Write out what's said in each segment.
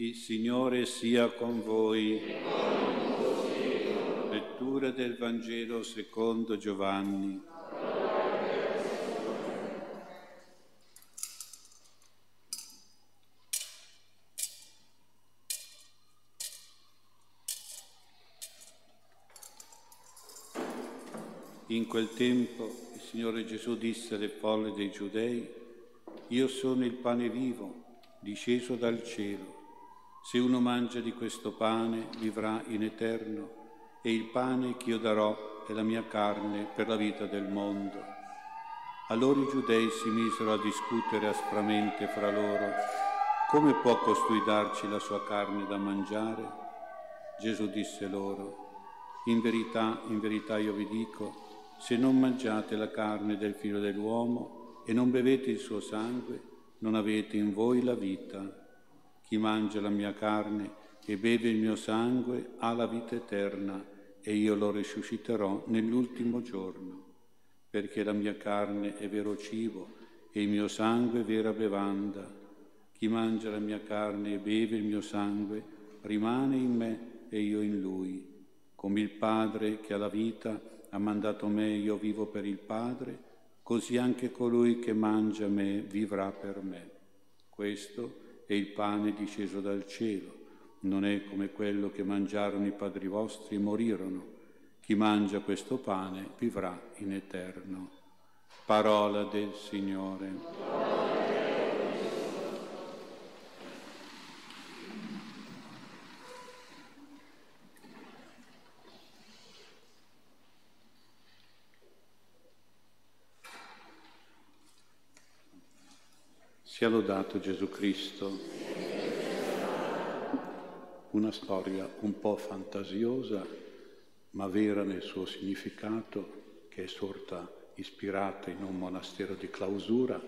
Il Signore sia con voi. Lettura del Vangelo secondo Giovanni. In quel tempo il Signore Gesù disse alle folle dei Giudei, io sono il pane vivo, disceso dal cielo. Se uno mangia di questo pane vivrà in eterno e il pane che io darò è la mia carne per la vita del mondo. Allora i giudei si misero a discutere aspramente fra loro, come può costui darci la sua carne da mangiare? Gesù disse loro, in verità, in verità io vi dico, se non mangiate la carne del figlio dell'uomo e non bevete il suo sangue, non avete in voi la vita. Chi mangia la mia carne e beve il mio sangue ha la vita eterna e io lo risusciterò nell'ultimo giorno, perché la mia carne è vero cibo e il mio sangue è vera bevanda. Chi mangia la mia carne e beve il mio sangue rimane in me e io in lui. Come il Padre che ha la vita ha mandato me, io vivo per il Padre, così anche colui che mangia me vivrà per me. Questo è il pane disceso dal cielo, non è come quello che mangiarono i padri vostri e morirono. Chi mangia questo pane vivrà in eterno. Parola del Signore. Sia lodato Gesù Cristo. Una storia un po' fantasiosa, ma vera nel suo significato, che è sorta ispirata in un monastero di clausura,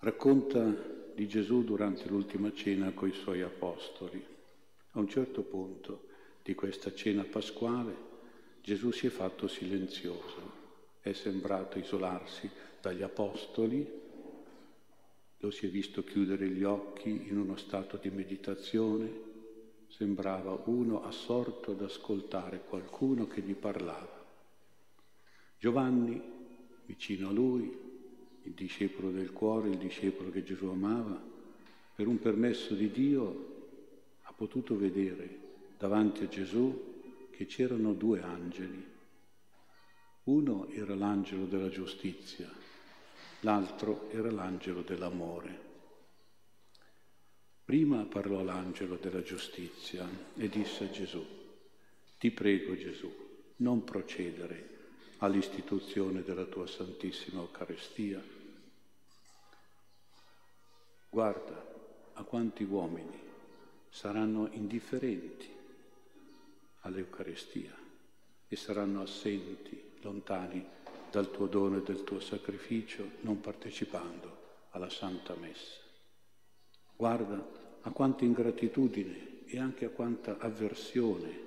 racconta di Gesù durante l'ultima cena coi suoi apostoli. A un certo punto di questa cena pasquale Gesù si è fatto silenzioso, è sembrato isolarsi dagli apostoli lo si è visto chiudere gli occhi in uno stato di meditazione, sembrava uno assorto ad ascoltare qualcuno che gli parlava. Giovanni, vicino a lui, il discepolo del cuore, il discepolo che Gesù amava, per un permesso di Dio ha potuto vedere davanti a Gesù che c'erano due angeli. Uno era l'angelo della giustizia, l'altro era l'angelo dell'amore. Prima parlò l'angelo della giustizia e disse a Gesù, ti prego Gesù, non procedere all'istituzione della tua Santissima Eucaristia. Guarda a quanti uomini saranno indifferenti all'Eucaristia e saranno assenti, lontani dal tuo dono e del tuo sacrificio non partecipando alla Santa Messa. Guarda a quanta ingratitudine e anche a quanta avversione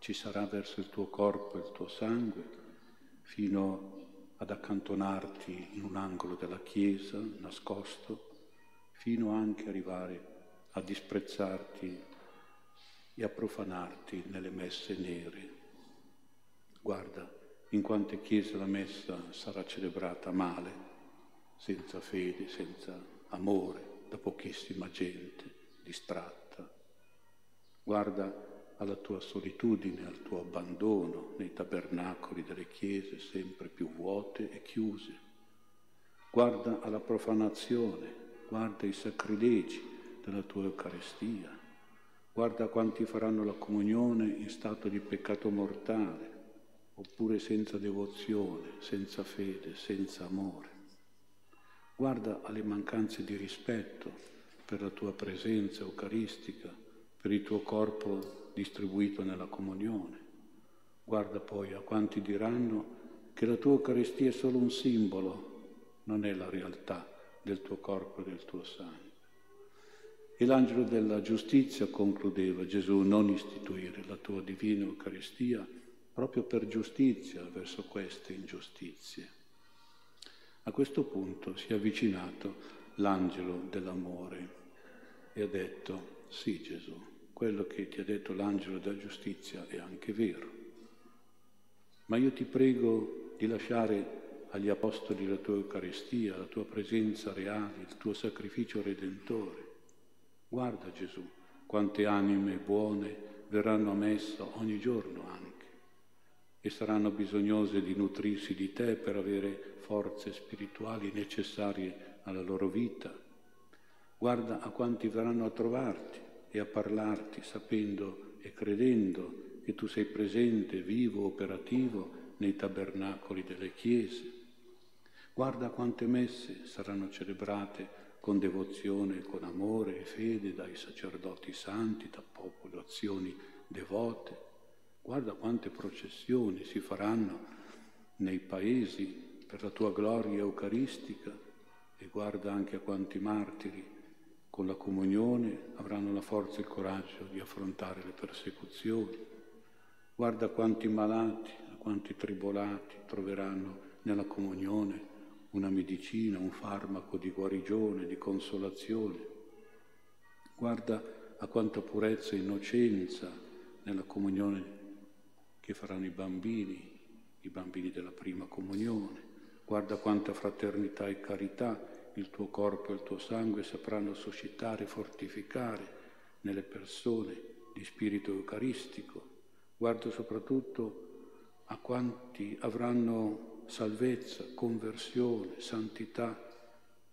ci sarà verso il tuo corpo e il tuo sangue fino ad accantonarti in un angolo della Chiesa, nascosto, fino anche arrivare a disprezzarti e a profanarti nelle messe nere. Guarda in quante chiese la messa sarà celebrata male, senza fede, senza amore, da pochissima gente, distratta. Guarda alla tua solitudine, al tuo abbandono nei tabernacoli delle chiese sempre più vuote e chiuse. Guarda alla profanazione, guarda i sacrilegi della tua Eucaristia. Guarda quanti faranno la comunione in stato di peccato mortale oppure senza devozione, senza fede, senza amore. Guarda alle mancanze di rispetto per la tua presenza eucaristica, per il tuo corpo distribuito nella comunione. Guarda poi a quanti diranno che la tua Eucaristia è solo un simbolo, non è la realtà del tuo corpo e del tuo sangue. E l'angelo della giustizia concludeva, Gesù, non istituire la tua divina Eucaristia proprio per giustizia verso queste ingiustizie. A questo punto si è avvicinato l'angelo dell'amore e ha detto, sì Gesù, quello che ti ha detto l'angelo della giustizia è anche vero, ma io ti prego di lasciare agli apostoli la tua Eucaristia, la tua presenza reale, il tuo sacrificio redentore. Guarda Gesù, quante anime buone verranno a messa ogni giorno anche e saranno bisognose di nutrirsi di te per avere forze spirituali necessarie alla loro vita. Guarda a quanti verranno a trovarti e a parlarti sapendo e credendo che tu sei presente, vivo, operativo nei tabernacoli delle chiese. Guarda quante messe saranno celebrate con devozione, con amore e fede dai sacerdoti santi, da popolazioni devote. Guarda quante processioni si faranno nei paesi per la tua gloria eucaristica e guarda anche a quanti martiri con la comunione avranno la forza e il coraggio di affrontare le persecuzioni. Guarda quanti malati, quanti tribolati troveranno nella comunione una medicina, un farmaco di guarigione, di consolazione. Guarda a quanta purezza e innocenza nella comunione che faranno i bambini, i bambini della prima comunione. Guarda quanta fraternità e carità il tuo corpo e il tuo sangue sapranno suscitare fortificare nelle persone di spirito eucaristico. Guarda soprattutto a quanti avranno salvezza, conversione, santità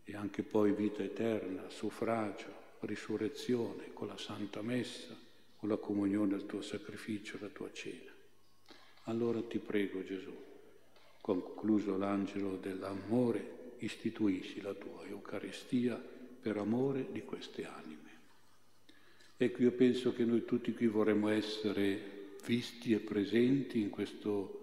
e anche poi vita eterna, suffragio, risurrezione con la Santa Messa, con la comunione del tuo sacrificio, la tua cena. Allora ti prego Gesù, concluso l'angelo dell'amore, istituisci la tua Eucaristia per amore di queste anime. Ecco, io penso che noi tutti qui vorremmo essere visti e presenti in questo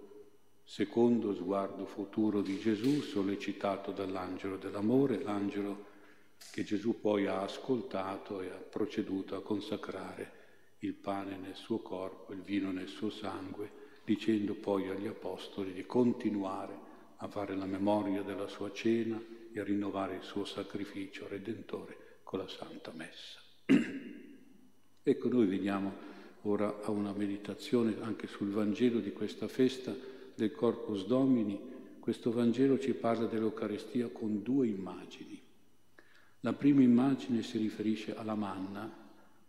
secondo sguardo futuro di Gesù, sollecitato dall'angelo dell'amore, l'angelo che Gesù poi ha ascoltato e ha proceduto a consacrare il pane nel suo corpo, il vino nel suo sangue, dicendo poi agli apostoli di continuare a fare la memoria della sua cena e a rinnovare il suo sacrificio redentore con la Santa Messa. ecco, noi veniamo ora a una meditazione anche sul Vangelo di questa festa del Corpus Domini, questo Vangelo ci parla dell'Eucaristia con due immagini. La prima immagine si riferisce alla manna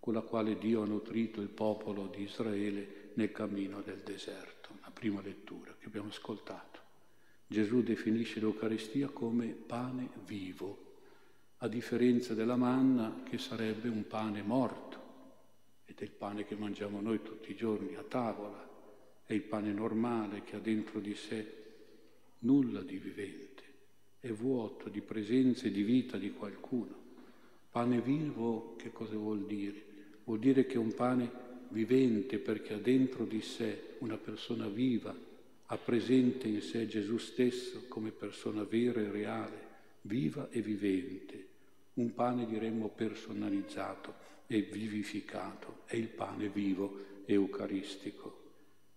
con la quale Dio ha nutrito il popolo di Israele nel cammino del deserto, la prima lettura che abbiamo ascoltato. Gesù definisce l'Eucaristia come pane vivo, a differenza della manna che sarebbe un pane morto ed è il pane che mangiamo noi tutti i giorni a tavola, è il pane normale che ha dentro di sé nulla di vivente, è vuoto di presenza e di vita di qualcuno. Pane vivo che cosa vuol dire? Vuol dire che è un pane vivente perché ha dentro di sé una persona viva, ha presente in sé Gesù stesso come persona vera e reale, viva e vivente. Un pane diremmo personalizzato e vivificato, è il pane vivo eucaristico.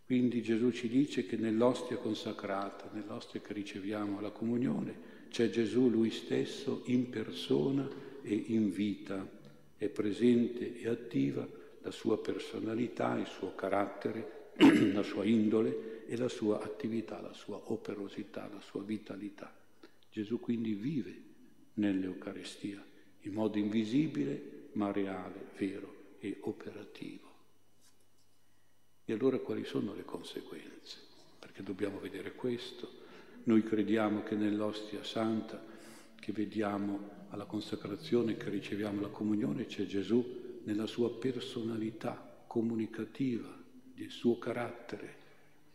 Quindi Gesù ci dice che nell'ostia consacrata, nell'ostia che riceviamo alla comunione, c'è Gesù lui stesso in persona e in vita, è presente e attiva la sua personalità, il suo carattere, la sua indole e la sua attività, la sua operosità, la sua vitalità. Gesù quindi vive nell'Eucaristia in modo invisibile ma reale, vero e operativo. E allora quali sono le conseguenze? Perché dobbiamo vedere questo. Noi crediamo che nell'ostia santa che vediamo alla consacrazione, che riceviamo la comunione, c'è Gesù nella sua personalità comunicativa, del suo carattere,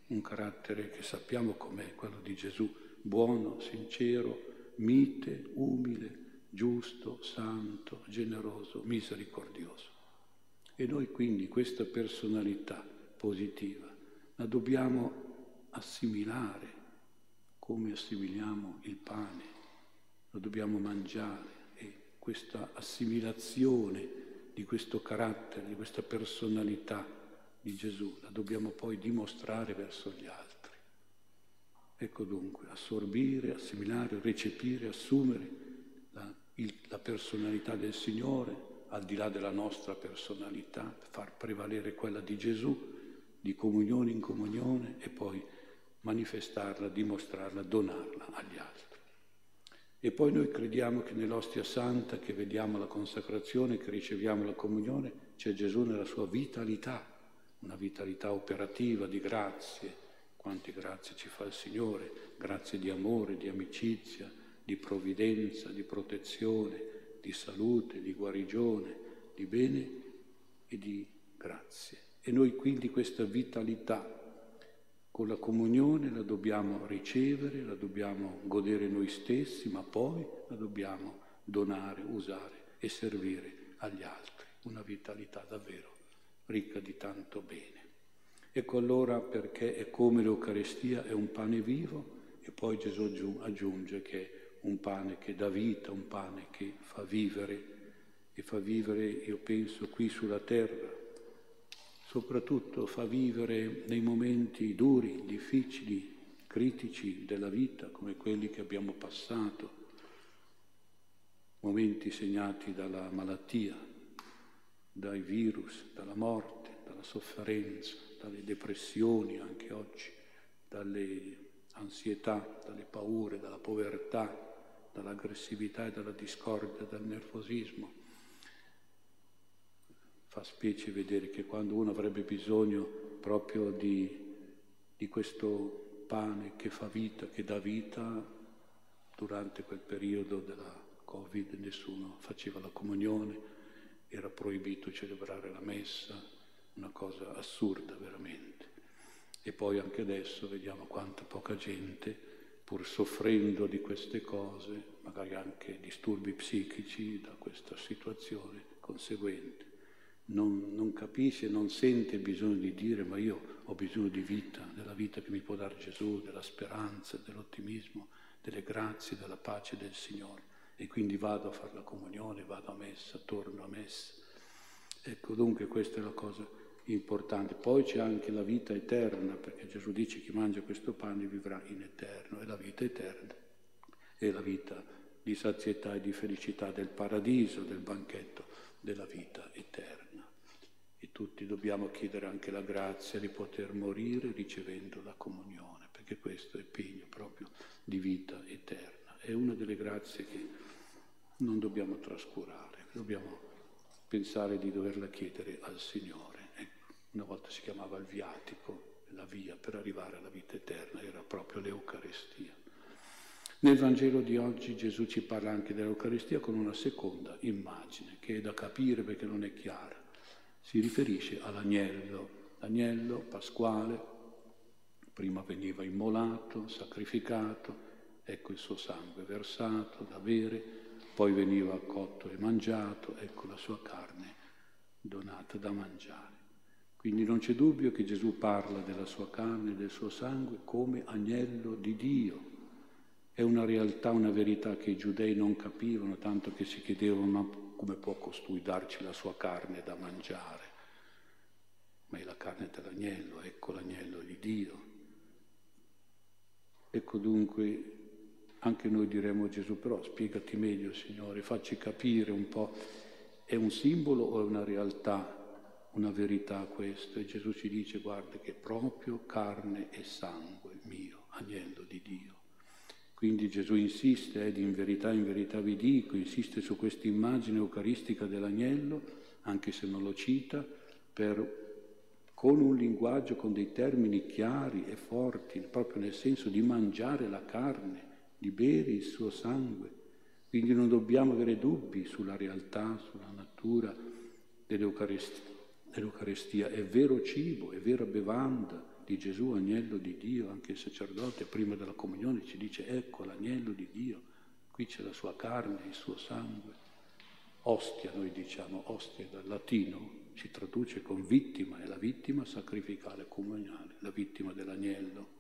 un carattere che sappiamo com'è, quello di Gesù, buono, sincero, mite, umile, giusto, santo, generoso, misericordioso. E noi quindi questa personalità positiva, la dobbiamo assimilare come assimiliamo il pane, lo dobbiamo mangiare e questa assimilazione di questo carattere, di questa personalità di Gesù la dobbiamo poi dimostrare verso gli altri. Ecco dunque, assorbire, assimilare, recepire, assumere la, il, la personalità del Signore, al di là della nostra personalità, far prevalere quella di Gesù, di comunione in comunione e poi manifestarla, dimostrarla, donarla agli altri. E poi noi crediamo che nell'ostia santa, che vediamo la consacrazione, che riceviamo la comunione, c'è Gesù nella sua vitalità, una vitalità operativa di grazie. Quante grazie ci fa il Signore, grazie di amore, di amicizia, di provvidenza, di protezione, di salute, di guarigione, di bene e di grazie. E noi quindi questa vitalità con la comunione la dobbiamo ricevere, la dobbiamo godere noi stessi, ma poi la dobbiamo donare, usare e servire agli altri. Una vitalità davvero ricca di tanto bene. Ecco allora perché è come l'Eucarestia è un pane vivo e poi Gesù aggiunge che è un pane che dà vita, un pane che fa vivere e fa vivere, io penso, qui sulla terra, soprattutto fa vivere nei momenti duri, difficili, critici della vita, come quelli che abbiamo passato, momenti segnati dalla malattia, dai virus, dalla morte, dalla sofferenza, dalle depressioni anche oggi, dalle ansietà, dalle paure, dalla povertà, dall'aggressività e dalla discordia, dal nervosismo. Fa specie vedere che quando uno avrebbe bisogno proprio di, di questo pane che fa vita, che dà vita, durante quel periodo della Covid nessuno faceva la comunione, era proibito celebrare la messa, una cosa assurda veramente. E poi anche adesso vediamo quanta poca gente pur soffrendo di queste cose, magari anche disturbi psichici da questa situazione conseguente, non, non capisce, non sente il bisogno di dire ma io ho bisogno di vita, della vita che mi può dare Gesù, della speranza, dell'ottimismo, delle grazie, della pace del Signore. E quindi vado a fare la comunione, vado a messa, torno a messa. Ecco, dunque questa è la cosa importante. Poi c'è anche la vita eterna, perché Gesù dice chi mangia questo pane vivrà in eterno, e la vita eterna è la vita di sazietà e di felicità del paradiso, del banchetto della vita eterna. Tutti dobbiamo chiedere anche la grazia di poter morire ricevendo la comunione, perché questo è pegno proprio di vita eterna. È una delle grazie che non dobbiamo trascurare, dobbiamo pensare di doverla chiedere al Signore. Una volta si chiamava il viatico, la via per arrivare alla vita eterna, era proprio l'Eucarestia. Nel Vangelo di oggi Gesù ci parla anche dell'Eucaristia con una seconda immagine che è da capire perché non è chiara. Si riferisce all'agnello, l'agnello pasquale, prima veniva immolato, sacrificato, ecco il suo sangue versato da bere, poi veniva cotto e mangiato, ecco la sua carne donata da mangiare. Quindi non c'è dubbio che Gesù parla della sua carne e del suo sangue come agnello di Dio. È una realtà, una verità che i giudei non capivano, tanto che si chiedevano ma come può costui darci la sua carne da mangiare. Ma è la carne dell'agnello, ecco l'agnello di Dio. Ecco dunque, anche noi diremo a Gesù, però spiegati meglio Signore, facci capire un po', è un simbolo o è una realtà? una verità questo e Gesù ci dice guarda che proprio carne e sangue mio, agnello di Dio. Quindi Gesù insiste ed in verità, in verità vi dico, insiste su questa immagine eucaristica dell'agnello, anche se non lo cita, per, con un linguaggio, con dei termini chiari e forti, proprio nel senso di mangiare la carne, di bere il suo sangue. Quindi non dobbiamo avere dubbi sulla realtà, sulla natura dell'Eucaristia dell'Eucaristia è vero cibo, è vera bevanda di Gesù, agnello di Dio, anche il sacerdote prima della comunione ci dice ecco l'agnello di Dio, qui c'è la sua carne, il suo sangue. Ostia, noi diciamo, ostia dal latino, si traduce con vittima, è la vittima sacrificale comunale, la vittima dell'agnello.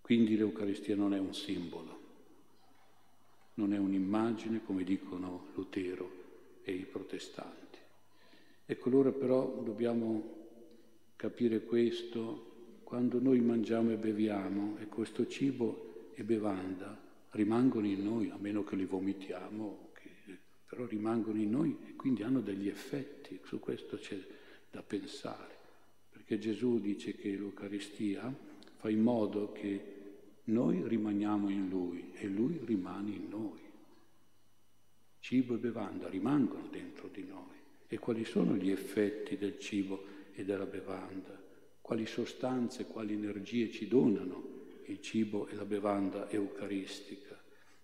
Quindi l'Eucaristia non è un simbolo, non è un'immagine come dicono Lutero e i protestanti. Ecco, allora però dobbiamo capire questo, quando noi mangiamo e beviamo, e questo cibo e bevanda rimangono in noi, a meno che li vomitiamo, che però rimangono in noi e quindi hanno degli effetti, su questo c'è da pensare, perché Gesù dice che l'Eucaristia fa in modo che noi rimaniamo in Lui e Lui rimane in noi. Cibo e bevanda rimangono dentro di noi. E quali sono gli effetti del cibo e della bevanda? Quali sostanze, quali energie ci donano il cibo e la bevanda eucaristica?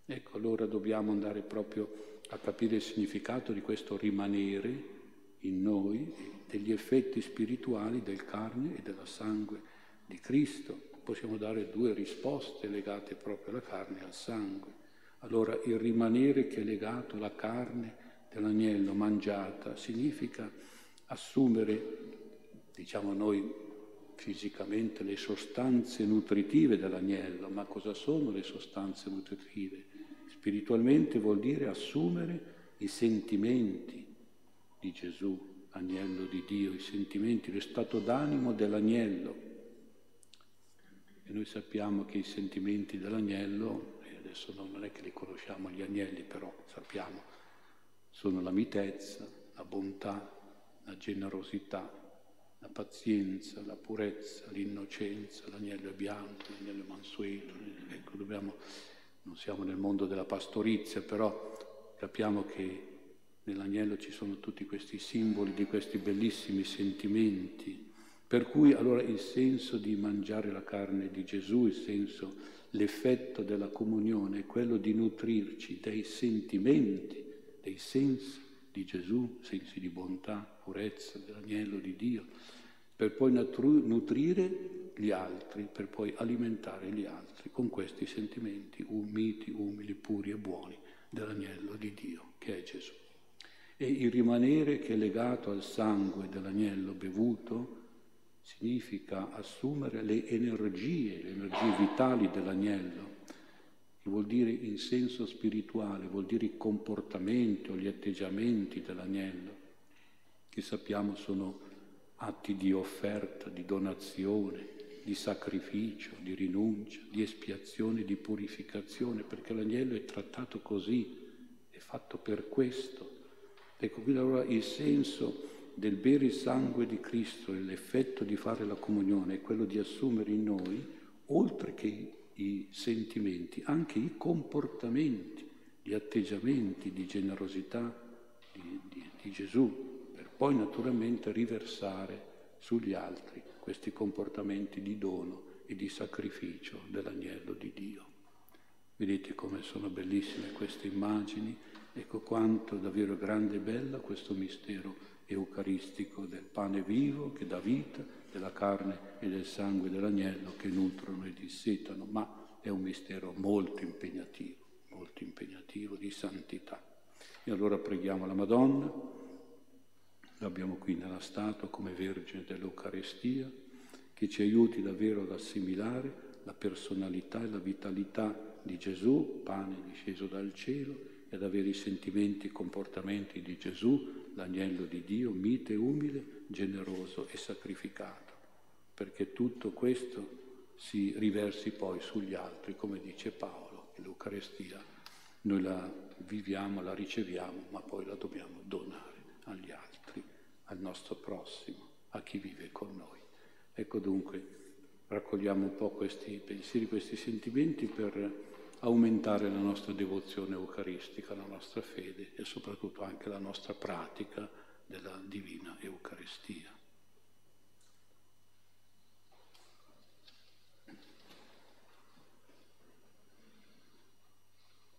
Ecco, allora dobbiamo andare proprio a capire il significato di questo rimanere in noi, degli effetti spirituali del carne e della sangue di Cristo. Possiamo dare due risposte legate proprio alla carne e al sangue. Allora il rimanere che è legato alla carne dell'agnello mangiata significa assumere, diciamo noi fisicamente, le sostanze nutritive dell'agnello, ma cosa sono le sostanze nutritive? Spiritualmente vuol dire assumere i sentimenti di Gesù, agnello di Dio, i sentimenti, lo stato d'animo dell'agnello. E noi sappiamo che i sentimenti dell'agnello, e adesso non è che li conosciamo gli agnelli, però sappiamo, sono la mitezza, la bontà, la generosità, la pazienza, la purezza, l'innocenza, l'agnello bianco, l'agnello mansueto. Ecco, dobbiamo non siamo nel mondo della pastorizia, però capiamo che nell'agnello ci sono tutti questi simboli di questi bellissimi sentimenti. Per cui allora il senso di mangiare la carne di Gesù, il senso, l'effetto della comunione è quello di nutrirci dei sentimenti, dei sensi di Gesù, sensi di bontà, purezza, dell'agnello di Dio, per poi nutrire gli altri per poi alimentare gli altri con questi sentimenti umiti, umili, puri e buoni dell'agnello di Dio, che è Gesù. E il rimanere che è legato al sangue dell'agnello bevuto significa assumere le energie, le energie vitali dell'agnello, che vuol dire in senso spirituale, vuol dire i comportamenti o gli atteggiamenti dell'agnello, che sappiamo sono atti di offerta, di donazione, di sacrificio, di rinuncia, di espiazione, di purificazione, perché l'agnello è trattato così, è fatto per questo. Ecco, quindi allora il senso del bere il sangue di Cristo e l'effetto di fare la comunione è quello di assumere in noi, oltre che i sentimenti, anche i comportamenti, gli atteggiamenti di generosità di, di, di Gesù, poi naturalmente riversare sugli altri questi comportamenti di dono e di sacrificio dell'agnello di Dio. Vedete come sono bellissime queste immagini, ecco quanto davvero grande e bella questo mistero eucaristico del pane vivo che dà vita, della carne e del sangue dell'agnello che nutrono e dissetano, ma è un mistero molto impegnativo, molto impegnativo di santità. E allora preghiamo la Madonna, l'abbiamo qui nella statua come Vergine dell'Eucarestia, che ci aiuti davvero ad assimilare la personalità e la vitalità di Gesù, pane disceso dal cielo, e ad avere i sentimenti e comportamenti di Gesù, l'agnello di Dio, mite, umile, generoso e sacrificato, perché tutto questo si riversi poi sugli altri, come dice Paolo, l'Eucarestia noi la viviamo, la riceviamo, ma poi la dobbiamo donare agli altri al nostro prossimo, a chi vive con noi. Ecco dunque, raccogliamo un po' questi pensieri, questi sentimenti per aumentare la nostra devozione eucaristica, la nostra fede e soprattutto anche la nostra pratica della divina Eucaristia.